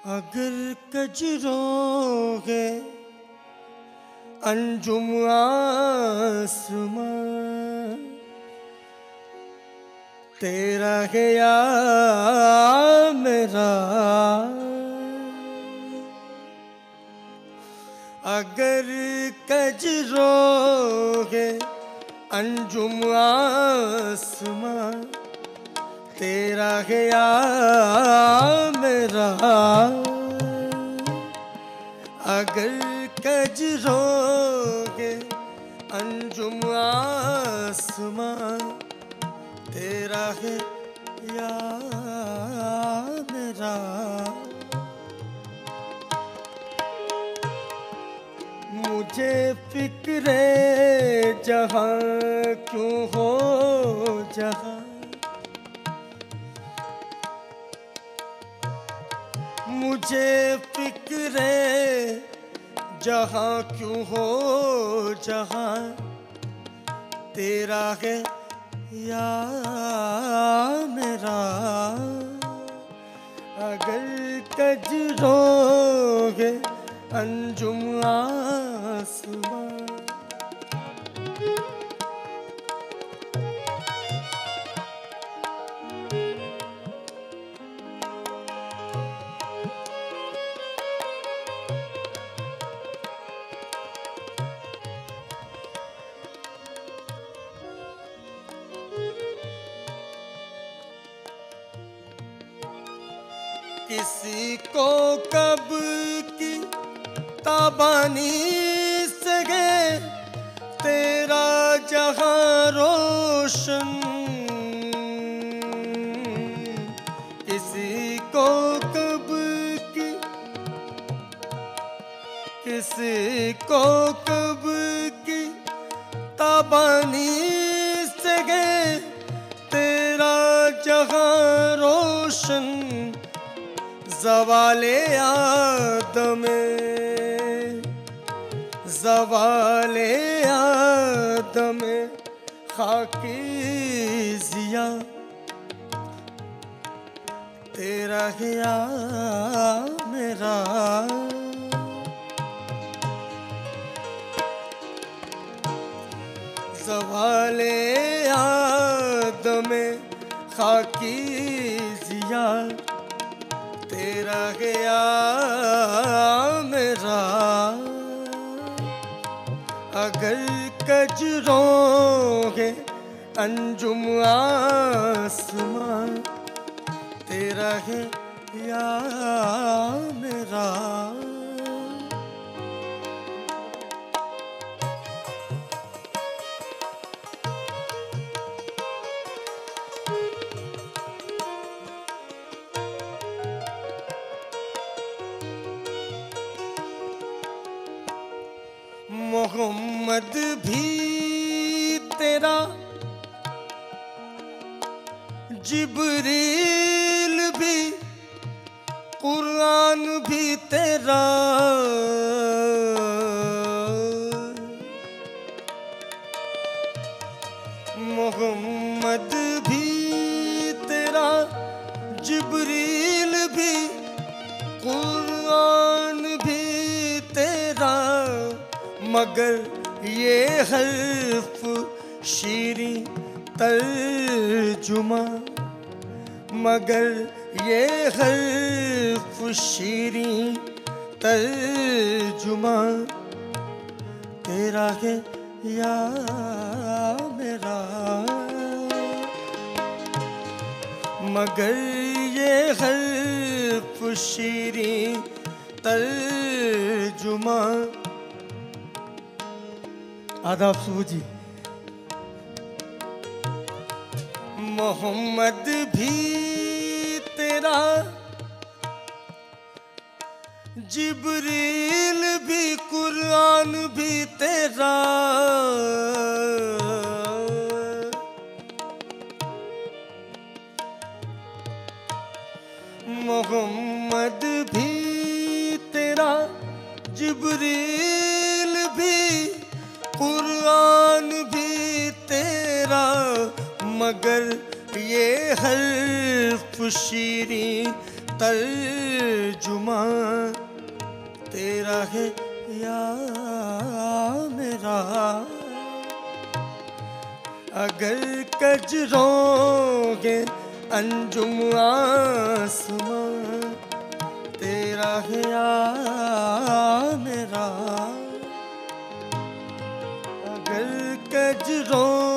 अगर कजरों है अंजुम आसमां तेरा है या मेरा। अगर कजरों है अंजुम आसमां तेरा है या मेरा अगर कजरोगे अंजुम आसमां तेरा है या मेरा मुझे फिक्रे जहाँ क्यों हो जहाँ मुझे फिक्रे जहाँ क्यों हो जहाँ? तेरा है या मेरा किसी को कब की ताबानी सगे तेरा जहाँ रोशन। किसी को कब की, किसी को कब की ताबानी सगे तेरा जहाँ रोशन। जवाले आदम जवाले आदम खाकी तेरा हिया मेरा। जवाले आदम खाकी तेरा गया मेरा। अगर कजरों है अंजुम आसमां तेरा है या मोहम्मद भी तेरा। जिबरील भी, कुरान भी तेरा। मोहम्मद भी तेरा, जिबरील भी, कुरान भी तेरा। मगर ये हर्फ शीरी तर्जुमा, मगर ये हर्फ शीरी तर्जुमा, तेरा है या मेरा। मगर ये हर्फ शीरी तर्जुमा आदाब सुबह जी। मोहम्मद भी तेरा, जिबरील भी, कुरान भी तेरा। मोहम्मद भी तेरा, जिबरील कुरान भी तेरा, मगर ये हर्फ शीरी तर्जुमा तेरा है या मेरा। अगर कजरों के अंजुम आसमां, तेरा है या ਕੇ 住